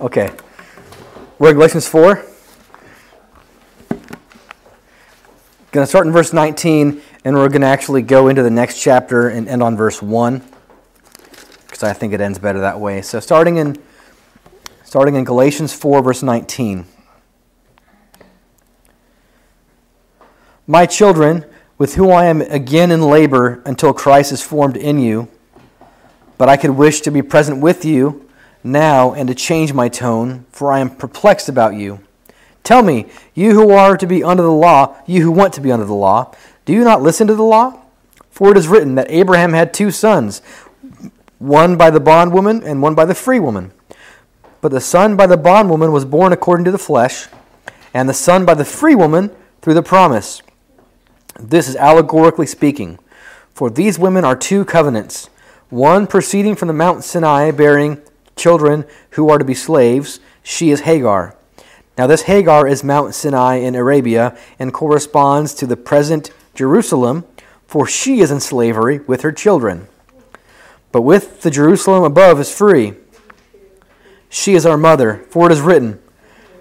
Okay. We're in Galatians 4. Going to start in verse 19, and we're going to actually go into the next chapter and end on verse 1, because I think it ends better that way. So starting in, starting in Galatians 4, verse 19. My children, with whom I am again in labor until Christ is formed in you, but I could wish to be present with you now and to change my tone, for I am perplexed about you. Tell me, you who are to be under the law, you who want to be under the law, do you not listen to the law? For it is written that Abraham had two sons, one by the bondwoman and one by the free woman. But the son by the bondwoman was born according to the flesh, and the son by the free woman through the promise. This is allegorically speaking. For these women are two covenants, one proceeding from the Mount Sinai, bearing children who are to be slaves. She is Hagar. Now, this Hagar is Mount Sinai in Arabia and corresponds to the present Jerusalem, for she is in slavery with her children. But with the Jerusalem above is free. She is our mother, for it is written,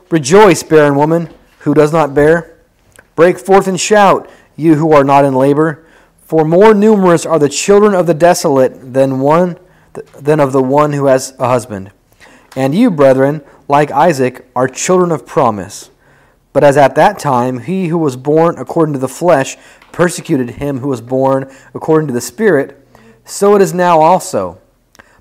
Rejoice, barren woman, who does not bear. Break forth and shout, you who are not in labor, for more numerous are the children of the desolate than one than of the one who has a husband. And you, brethren, like Isaac, are children of promise. But as at that time he who was born according to the flesh persecuted him who was born according to the Spirit, so it is now also.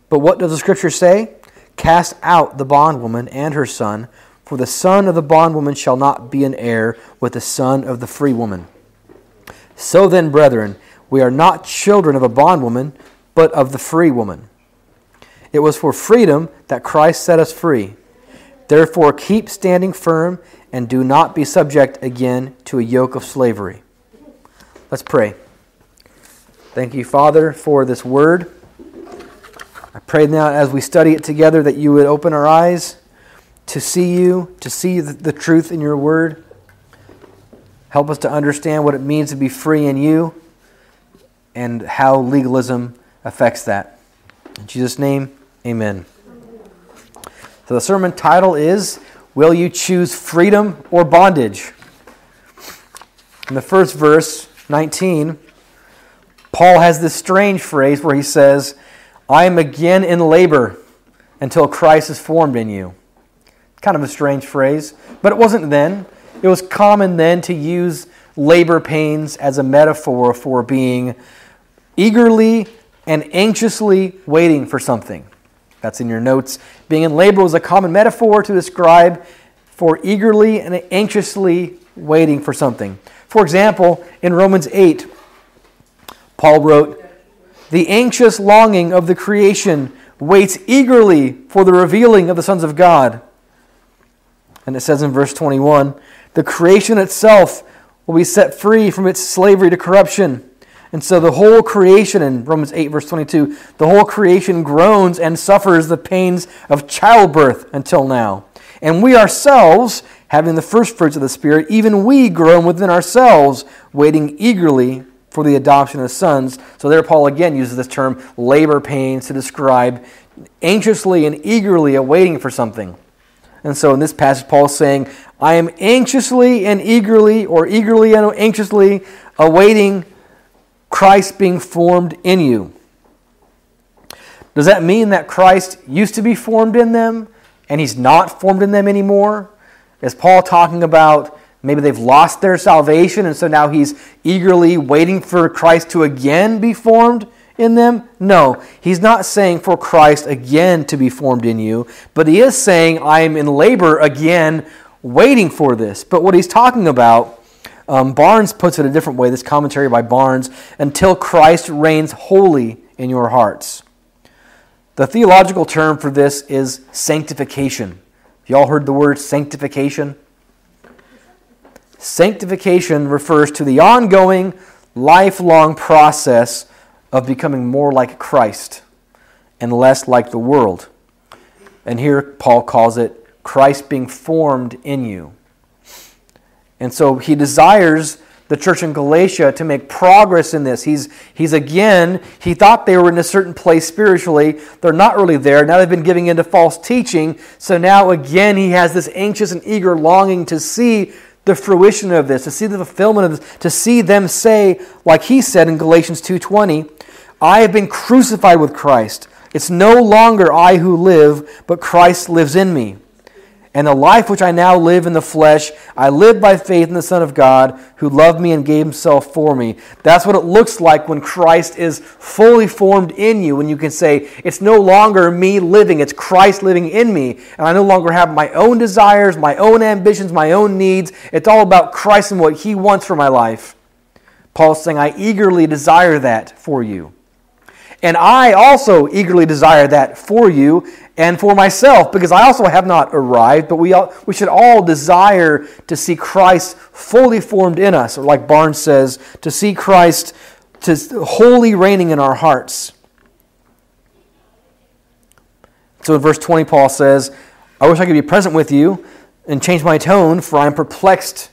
But what does the Scripture say? Cast out the bondwoman and her son, for the son of the bondwoman shall not be an heir with the son of the free woman. So then, brethren, we are not children of a bondwoman, but of the free woman. It was for freedom that Christ set us free. Therefore, keep standing firm and do not be subject again to a yoke of slavery. Let's pray. Thank you, Father, for this word. I pray now as we study it together that you would open our eyes to see you, to see the truth in your word. Help us to understand what it means to be free in you and how legalism affects that. In Jesus' name, Amen. So the sermon title is Will You Choose Freedom or Bondage? In the first verse, 19, Paul has this strange phrase where he says, I am again in labor until Christ is formed in you. Kind of a strange phrase, but it wasn't then. It was common then to use labor pains as a metaphor for being eagerly and anxiously waiting for something. That's in your notes. Being in labor was a common metaphor to describe for eagerly and anxiously waiting for something. For example, in Romans 8, Paul wrote, The anxious longing of the creation waits eagerly for the revealing of the sons of God. And it says in verse 21 the creation itself will be set free from its slavery to corruption and so the whole creation, in Romans 8, verse 22, the whole creation groans and suffers the pains of childbirth until now. And we ourselves, having the first fruits of the Spirit, even we groan within ourselves, waiting eagerly for the adoption of sons. So there, Paul again uses this term labor pains to describe anxiously and eagerly awaiting for something. And so in this passage, Paul is saying, I am anxiously and eagerly, or eagerly and anxiously awaiting Christ being formed in you. Does that mean that Christ used to be formed in them and he's not formed in them anymore? Is Paul talking about maybe they've lost their salvation and so now he's eagerly waiting for Christ to again be formed in them? No, he's not saying for Christ again to be formed in you, but he is saying I am in labor again waiting for this. But what he's talking about um, Barnes puts it a different way, this commentary by Barnes, until Christ reigns wholly in your hearts. The theological term for this is sanctification. Have you all heard the word sanctification? Sanctification refers to the ongoing, lifelong process of becoming more like Christ and less like the world. And here Paul calls it Christ being formed in you. And so he desires the church in Galatia to make progress in this. He's, he's again, he thought they were in a certain place spiritually. They're not really there. Now they've been giving into false teaching. So now again, he has this anxious and eager longing to see the fruition of this, to see the fulfillment of this, to see them say, like he said in Galatians 2.20, I have been crucified with Christ. It's no longer I who live, but Christ lives in me. And the life which I now live in the flesh, I live by faith in the Son of God, who loved me and gave himself for me. That's what it looks like when Christ is fully formed in you, when you can say, It's no longer me living, it's Christ living in me. And I no longer have my own desires, my own ambitions, my own needs. It's all about Christ and what he wants for my life. Paul's saying, I eagerly desire that for you. And I also eagerly desire that for you and for myself, because I also have not arrived, but we, all, we should all desire to see Christ fully formed in us, or like Barnes says, to see Christ to wholly reigning in our hearts. So in verse 20, Paul says, I wish I could be present with you and change my tone, for I am perplexed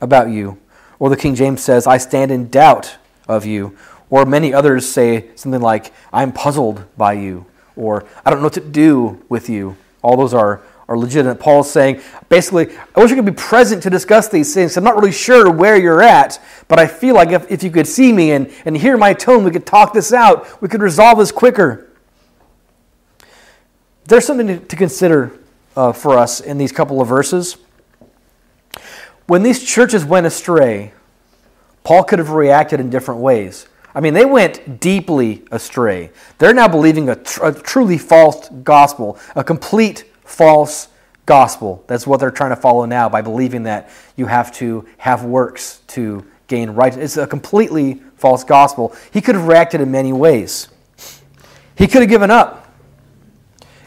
about you. Or the King James says, I stand in doubt of you. Or many others say something like, I'm puzzled by you, or I don't know what to do with you. All those are, are legitimate. Paul's saying, basically, I wish I could be present to discuss these things. I'm not really sure where you're at, but I feel like if, if you could see me and, and hear my tone, we could talk this out. We could resolve this quicker. There's something to, to consider uh, for us in these couple of verses. When these churches went astray, Paul could have reacted in different ways. I mean, they went deeply astray. They're now believing a, tr- a, truly false gospel, a complete false gospel. That's what they're trying to follow now by believing that you have to have works to gain right. It's a completely false gospel. He could have reacted in many ways. He could have given up.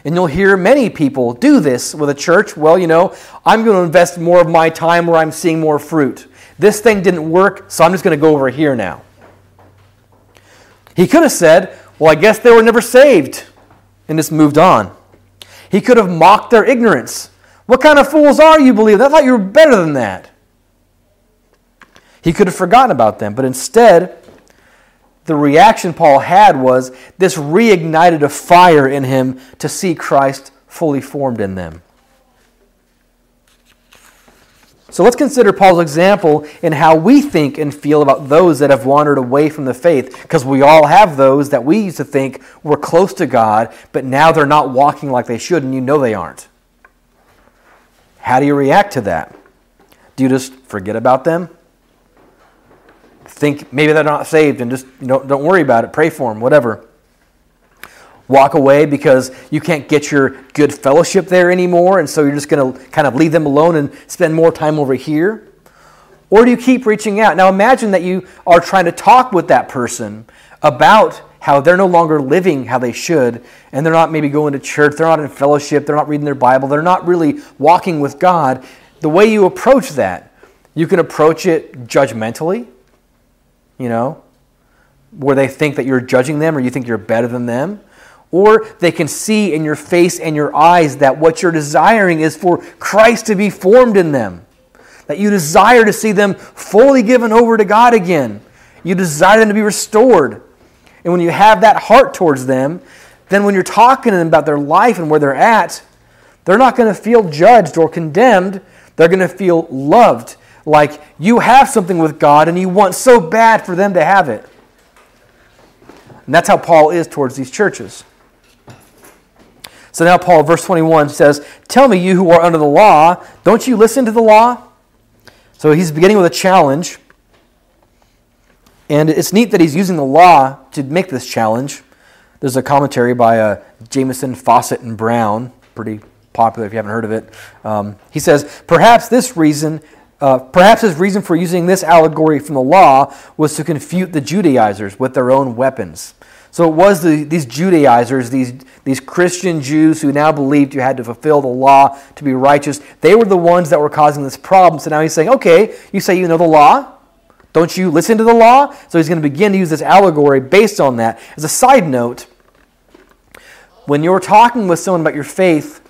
And you'll hear many people do this with a church. Well, you know, I'm going to invest more of my time where I'm seeing more fruit. This thing didn't work, so I'm just going to go over here now. He could have said, Well, I guess they were never saved, and just moved on. He could have mocked their ignorance. What kind of fools are you, believe? I thought you were better than that. He could have forgotten about them, but instead, the reaction Paul had was this reignited a fire in him to see Christ fully formed in them. So let's consider Paul's example in how we think and feel about those that have wandered away from the faith, because we all have those that we used to think were close to God, but now they're not walking like they should, and you know they aren't. How do you react to that? Do you just forget about them? Think maybe they're not saved and just you know, don't worry about it, pray for them, whatever walk away because you can't get your good fellowship there anymore, and so you're just going to kind of leave them alone and spend more time over here? Or do you keep reaching out? Now imagine that you are trying to talk with that person about how they're no longer living how they should, and they're not maybe going to church, they're not in fellowship, they're not reading their Bible, they're not really walking with God. The way you approach that, you can approach it judgmentally, you know, where they think that you're judging them or you think you're better than them or they can see in your face and your eyes that what you're desiring is for Christ to be formed in them. That you desire to see them fully given over to God again. You desire them to be restored. And when you have that heart towards them, then when you're talking to them about their life and where they're at, they're not going to feel judged or condemned. They're going to feel loved. Like you have something with God and you want so bad for them to have it. And that's how Paul is towards these churches. So now, Paul, verse 21 says, Tell me, you who are under the law, don't you listen to the law? So he's beginning with a challenge. And it's neat that he's using the law to make this challenge. There's a commentary by uh, Jamieson, Fausset, and Brown, pretty popular if you haven't heard of it. Um, he says, Perhaps this reason. Uh, perhaps his reason for using this allegory from the law was to confute the Judaizers with their own weapons. So it was the, these Judaizers, these, these Christian Jews who now believed you had to fulfill the law to be righteous. They were the ones that were causing this problem. So now he's saying, okay, you say you know the law. Don't you listen to the law? So he's going to begin to use this allegory based on that. As a side note, when you're talking with someone about your faith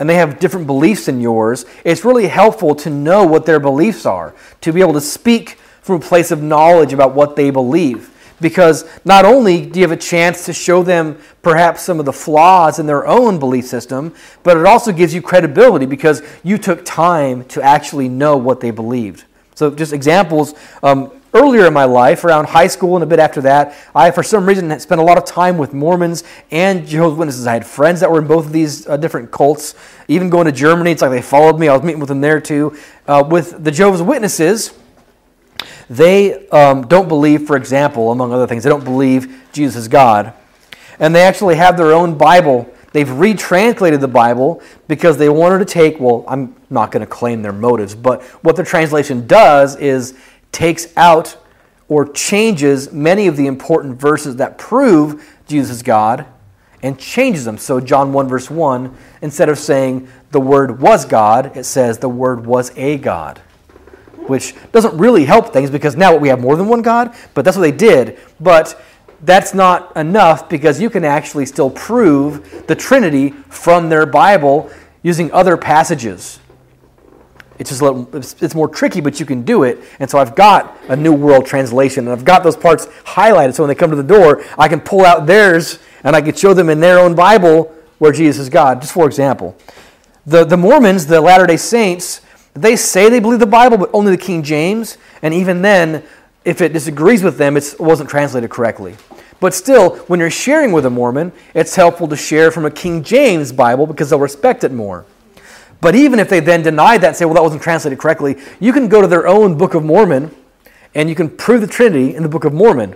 and they have different beliefs than yours, it's really helpful to know what their beliefs are, to be able to speak from a place of knowledge about what they believe. Because not only do you have a chance to show them perhaps some of the flaws in their own belief system, but it also gives you credibility because you took time to actually know what they believed. So, just examples. Um, earlier in my life, around high school and a bit after that, I, for some reason, spent a lot of time with Mormons and Jehovah's Witnesses. I had friends that were in both of these uh, different cults. Even going to Germany, it's like they followed me. I was meeting with them there too. Uh, with the Jehovah's Witnesses, they um, don't believe, for example, among other things, they don't believe Jesus is God. And they actually have their own Bible. They've retranslated the Bible because they wanted to take, well, I'm not going to claim their motives, but what the translation does is takes out or changes many of the important verses that prove Jesus is God and changes them. So, John 1, verse 1, instead of saying the Word was God, it says the Word was a God, which doesn't really help things because now we have more than one God, but that's what they did. But that's not enough because you can actually still prove the Trinity from their Bible using other passages. It's just a little, it's more tricky, but you can do it. And so I've got a New World Translation, and I've got those parts highlighted. So when they come to the door, I can pull out theirs and I can show them in their own Bible where Jesus is God. Just for example, the the Mormons, the Latter Day Saints, they say they believe the Bible, but only the King James. And even then, if it disagrees with them, it wasn't translated correctly. But still, when you're sharing with a Mormon, it's helpful to share from a King James Bible because they'll respect it more. But even if they then deny that and say, well, that wasn't translated correctly, you can go to their own Book of Mormon and you can prove the Trinity in the Book of Mormon.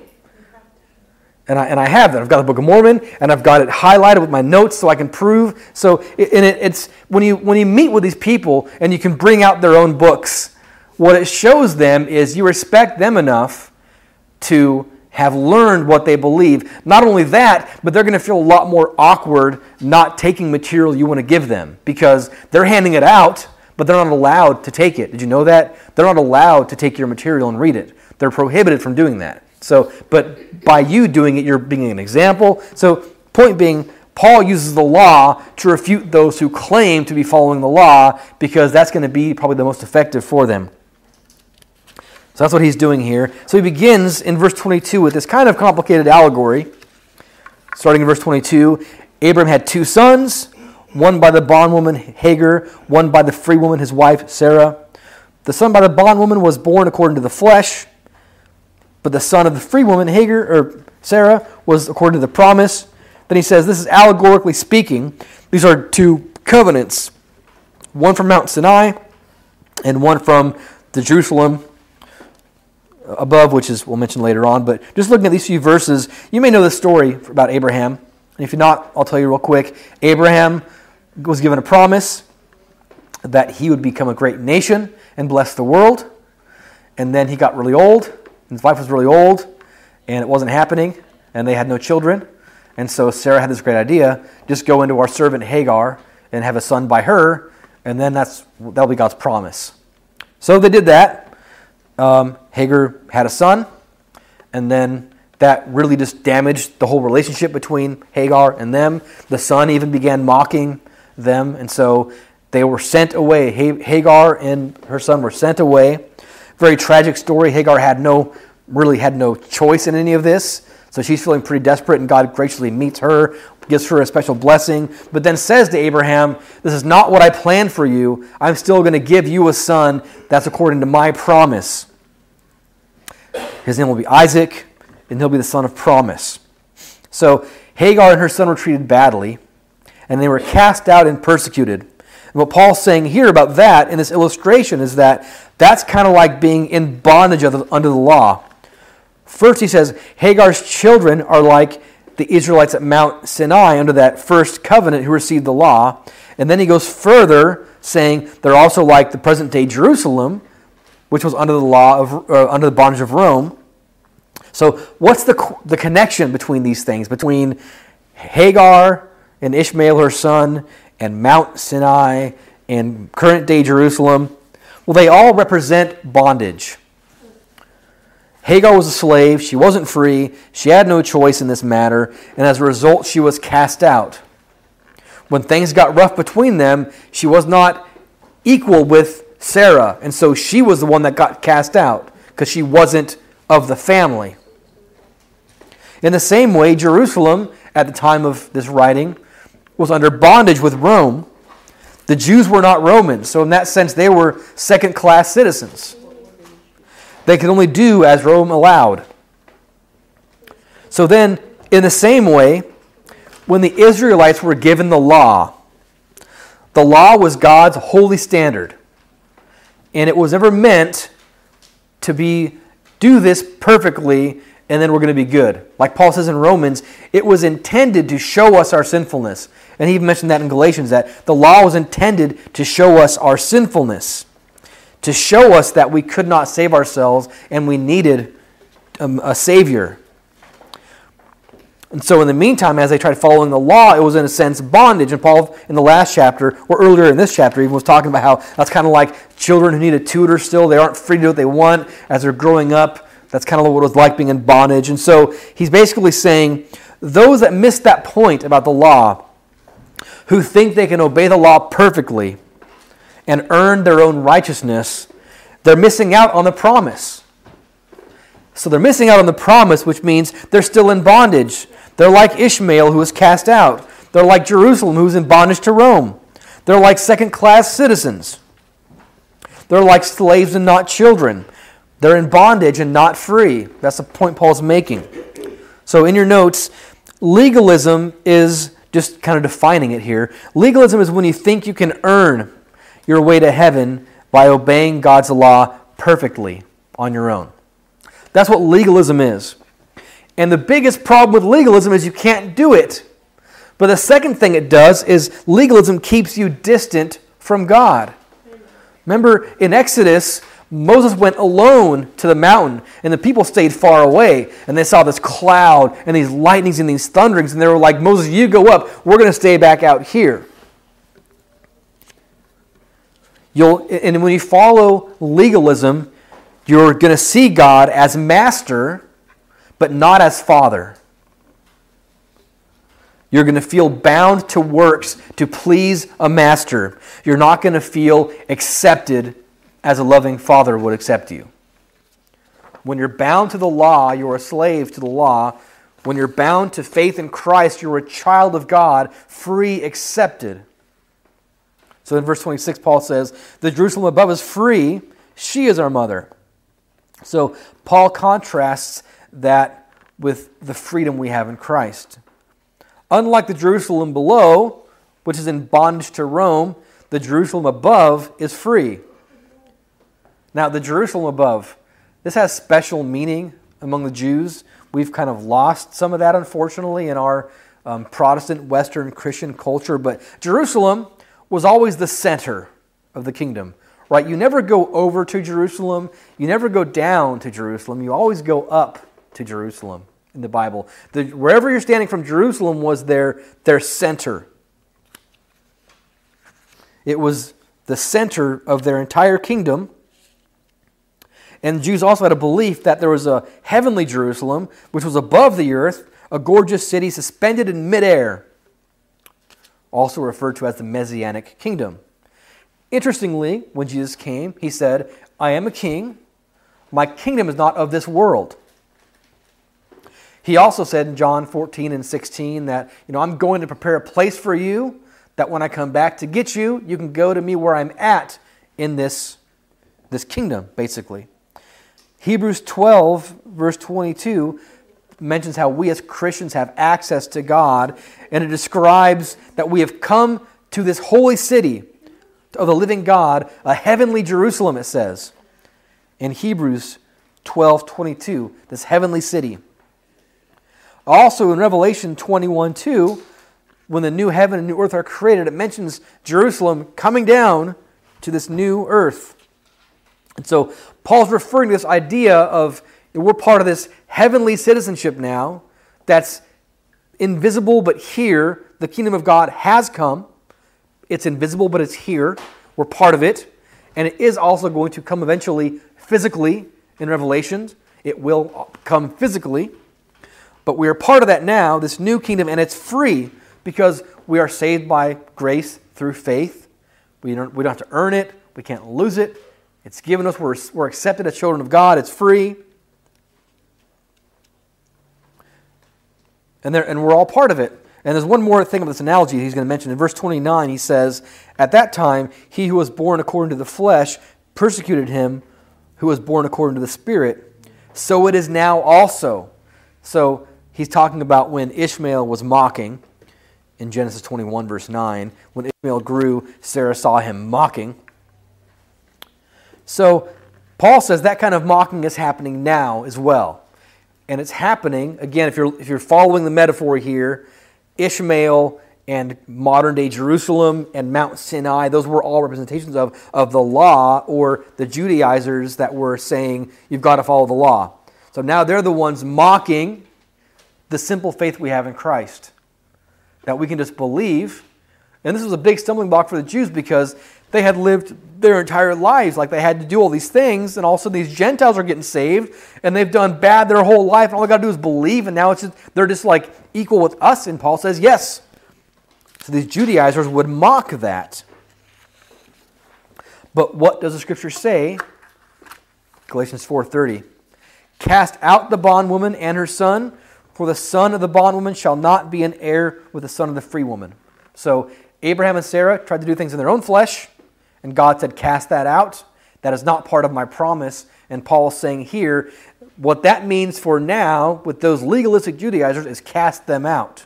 And I, and I have that. I've got the Book of Mormon and I've got it highlighted with my notes so I can prove. So and it, it's when you when you meet with these people and you can bring out their own books, what it shows them is you respect them enough to have learned what they believe. Not only that, but they're going to feel a lot more awkward not taking material you want to give them because they're handing it out, but they're not allowed to take it. Did you know that? They're not allowed to take your material and read it. They're prohibited from doing that. So, but by you doing it, you're being an example. So, point being, Paul uses the law to refute those who claim to be following the law because that's going to be probably the most effective for them. So that's what he's doing here. So he begins in verse 22 with this kind of complicated allegory. Starting in verse 22, Abram had two sons, one by the bondwoman Hagar, one by the free woman, his wife Sarah. The son by the bondwoman was born according to the flesh, but the son of the free woman, Hagar, or Sarah, was according to the promise. Then he says, this is allegorically speaking. These are two covenants, one from Mount Sinai and one from the Jerusalem above, which is we'll mention later on. But just looking at these few verses, you may know the story about Abraham. And if you're not, I'll tell you real quick. Abraham was given a promise that he would become a great nation and bless the world. And then he got really old, his wife was really old, and it wasn't happening, and they had no children. And so Sarah had this great idea just go into our servant Hagar and have a son by her, and then that's, that'll be God's promise. So they did that um, Hagar had a son, and then that really just damaged the whole relationship between Hagar and them. The son even began mocking them, and so they were sent away. Hagar and her son were sent away. Very tragic story. Hagar had no really had no choice in any of this. So she's feeling pretty desperate, and God graciously meets her, gives her a special blessing, but then says to Abraham, This is not what I planned for you. I'm still going to give you a son that's according to my promise. His name will be Isaac, and he'll be the son of promise. So Hagar and her son were treated badly, and they were cast out and persecuted. And what Paul's saying here about that in this illustration is that that's kind of like being in bondage under the law. First, he says Hagar's children are like the Israelites at Mount Sinai under that first covenant who received the law. And then he goes further, saying they're also like the present day Jerusalem, which was under the law of uh, under the bondage of Rome. So, what's the the connection between these things? Between Hagar and Ishmael, her son, and Mount Sinai and current day Jerusalem? Well, they all represent bondage. Hagar was a slave. She wasn't free. She had no choice in this matter. And as a result, she was cast out. When things got rough between them, she was not equal with Sarah. And so she was the one that got cast out because she wasn't of the family. In the same way, Jerusalem, at the time of this writing, was under bondage with Rome. The Jews were not Romans, so in that sense, they were second class citizens. They could only do as Rome allowed. So then, in the same way, when the Israelites were given the law, the law was God's holy standard. And it was never meant to be do this perfectly and then we're going to be good. Like Paul says in Romans, it was intended to show us our sinfulness. And he even mentioned that in Galatians that the law was intended to show us our sinfulness, to show us that we could not save ourselves and we needed um, a Savior. And so, in the meantime, as they tried following the law, it was in a sense bondage. And Paul, in the last chapter, or earlier in this chapter, even was talking about how that's kind of like children who need a tutor still. They aren't free to do what they want as they're growing up. That's kind of what it was like being in bondage. And so, he's basically saying those that miss that point about the law, who think they can obey the law perfectly and earn their own righteousness, they're missing out on the promise. So they're missing out on the promise, which means they're still in bondage. They're like Ishmael, who was cast out. They're like Jerusalem, who's in bondage to Rome. They're like second class citizens. They're like slaves and not children. They're in bondage and not free. That's the point Paul's making. So, in your notes, legalism is just kind of defining it here. Legalism is when you think you can earn your way to heaven by obeying God's law perfectly on your own. That's what legalism is. And the biggest problem with legalism is you can't do it. But the second thing it does is legalism keeps you distant from God. Remember in Exodus, Moses went alone to the mountain, and the people stayed far away. And they saw this cloud and these lightnings and these thunderings, and they were like, Moses, you go up. We're going to stay back out here. You'll, and when you follow legalism, you're going to see God as master but not as Father. You're going to feel bound to works to please a master. You're not going to feel accepted as a loving Father would accept you. When you're bound to the law, you're a slave to the law. When you're bound to faith in Christ, you're a child of God, free, accepted. So in verse 26, Paul says, The Jerusalem above is free, she is our mother. So Paul contrasts that with the freedom we have in Christ. Unlike the Jerusalem below, which is in bondage to Rome, the Jerusalem above is free. Now, the Jerusalem above, this has special meaning among the Jews. We've kind of lost some of that, unfortunately, in our um, Protestant Western Christian culture. But Jerusalem was always the center of the kingdom, right? You never go over to Jerusalem, you never go down to Jerusalem, you always go up to Jerusalem in the Bible. The, wherever you're standing from, Jerusalem was their, their center. It was the center of their entire kingdom. And the Jews also had a belief that there was a heavenly Jerusalem, which was above the earth, a gorgeous city suspended in midair, also referred to as the Messianic kingdom. Interestingly, when Jesus came, he said, I am a king. My kingdom is not of this world. He also said in John 14 and 16 that, you know, I'm going to prepare a place for you that when I come back to get you, you can go to me where I'm at in this, this kingdom, basically. Hebrews 12, verse 22, mentions how we as Christians have access to God, and it describes that we have come to this holy city of the living God, a heavenly Jerusalem, it says. In Hebrews 12, 22, this heavenly city. Also in Revelation 21 2, when the new heaven and new earth are created, it mentions Jerusalem coming down to this new earth. And so Paul's referring to this idea of we're part of this heavenly citizenship now that's invisible, but here the kingdom of God has come. It's invisible, but it's here. We're part of it. And it is also going to come eventually physically in Revelation. It will come physically. But we are part of that now, this new kingdom, and it's free because we are saved by grace through faith. We don't, we don't have to earn it, we can't lose it. It's given us, we're, we're accepted as children of God, it's free. And, there, and we're all part of it. And there's one more thing of this analogy he's going to mention. In verse 29, he says, At that time, he who was born according to the flesh persecuted him who was born according to the Spirit. So it is now also. So he's talking about when Ishmael was mocking in Genesis 21, verse 9. When Ishmael grew, Sarah saw him mocking. So Paul says that kind of mocking is happening now as well. And it's happening, again, if you're, if you're following the metaphor here, Ishmael and modern day Jerusalem and Mount Sinai, those were all representations of, of the law or the Judaizers that were saying you've got to follow the law. So now they're the ones mocking the simple faith we have in Christ. That we can just believe. And this was a big stumbling block for the Jews because they had lived their entire lives like they had to do all these things, and also these Gentiles are getting saved, and they've done bad their whole life, and all they got to do is believe, and now it's just, they're just like equal with us. And Paul says, yes. So these Judaizers would mock that. But what does the scripture say? Galatians 4:30. Cast out the bondwoman and her son, for the son of the bondwoman shall not be an heir with the son of the free woman. So Abraham and Sarah tried to do things in their own flesh, and God said, Cast that out. That is not part of my promise. And Paul is saying here, what that means for now with those legalistic Judaizers is cast them out.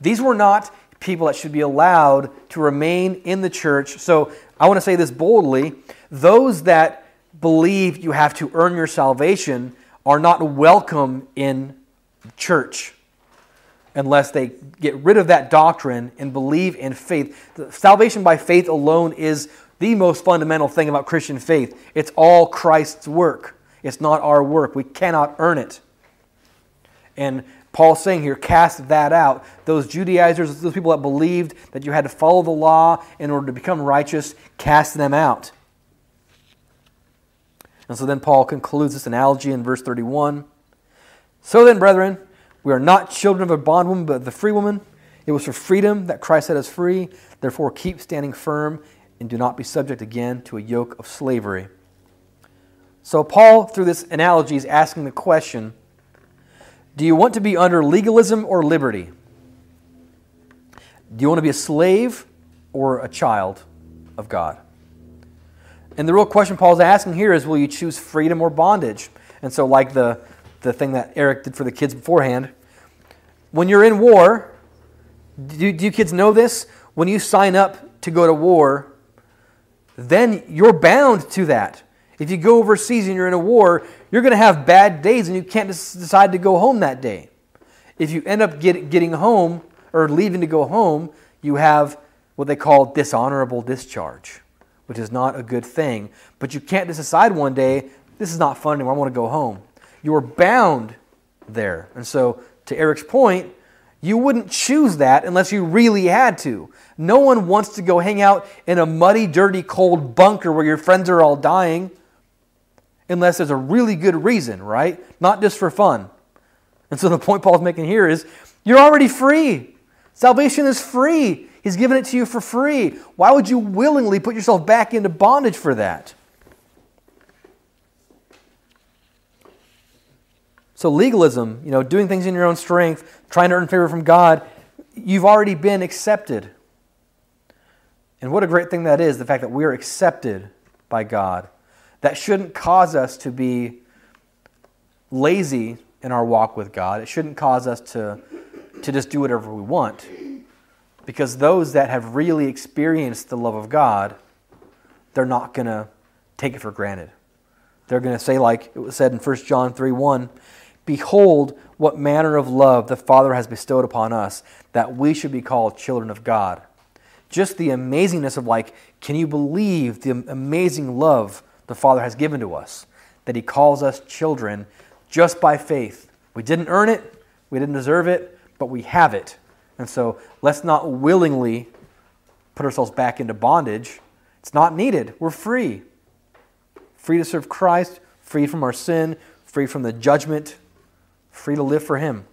These were not people that should be allowed to remain in the church. So I want to say this boldly those that believe you have to earn your salvation are not welcome in church unless they get rid of that doctrine and believe in faith. Salvation by faith alone is the most fundamental thing about Christian faith. It's all Christ's work, it's not our work. We cannot earn it. And Paul's saying here, cast that out. Those Judaizers, those people that believed that you had to follow the law in order to become righteous, cast them out. And so then Paul concludes this analogy in verse 31. So then, brethren, we are not children of a bondwoman, but the free woman. It was for freedom that Christ set us free. Therefore, keep standing firm and do not be subject again to a yoke of slavery. So, Paul, through this analogy, is asking the question Do you want to be under legalism or liberty? Do you want to be a slave or a child of God? And the real question Paul's asking here is Will you choose freedom or bondage? And so, like the the thing that Eric did for the kids beforehand. When you're in war, do, do you kids know this? When you sign up to go to war, then you're bound to that. If you go overseas and you're in a war, you're going to have bad days and you can't decide to go home that day. If you end up get, getting home or leaving to go home, you have what they call dishonorable discharge, which is not a good thing. But you can't just decide one day, this is not fun anymore, I want to go home. You're bound there. And so, to Eric's point, you wouldn't choose that unless you really had to. No one wants to go hang out in a muddy, dirty, cold bunker where your friends are all dying unless there's a really good reason, right? Not just for fun. And so the point Paul's making here is you're already free. Salvation is free. He's given it to you for free. Why would you willingly put yourself back into bondage for that? So, legalism, you know, doing things in your own strength, trying to earn favor from God, you've already been accepted. And what a great thing that is the fact that we're accepted by God. That shouldn't cause us to be lazy in our walk with God. It shouldn't cause us to, to just do whatever we want. Because those that have really experienced the love of God, they're not going to take it for granted. They're going to say, like it was said in 1 John 3 1, Behold, what manner of love the Father has bestowed upon us, that we should be called children of God. Just the amazingness of, like, can you believe the amazing love the Father has given to us? That He calls us children just by faith. We didn't earn it, we didn't deserve it, but we have it. And so let's not willingly put ourselves back into bondage. It's not needed. We're free. Free to serve Christ, free from our sin, free from the judgment free to live for Him.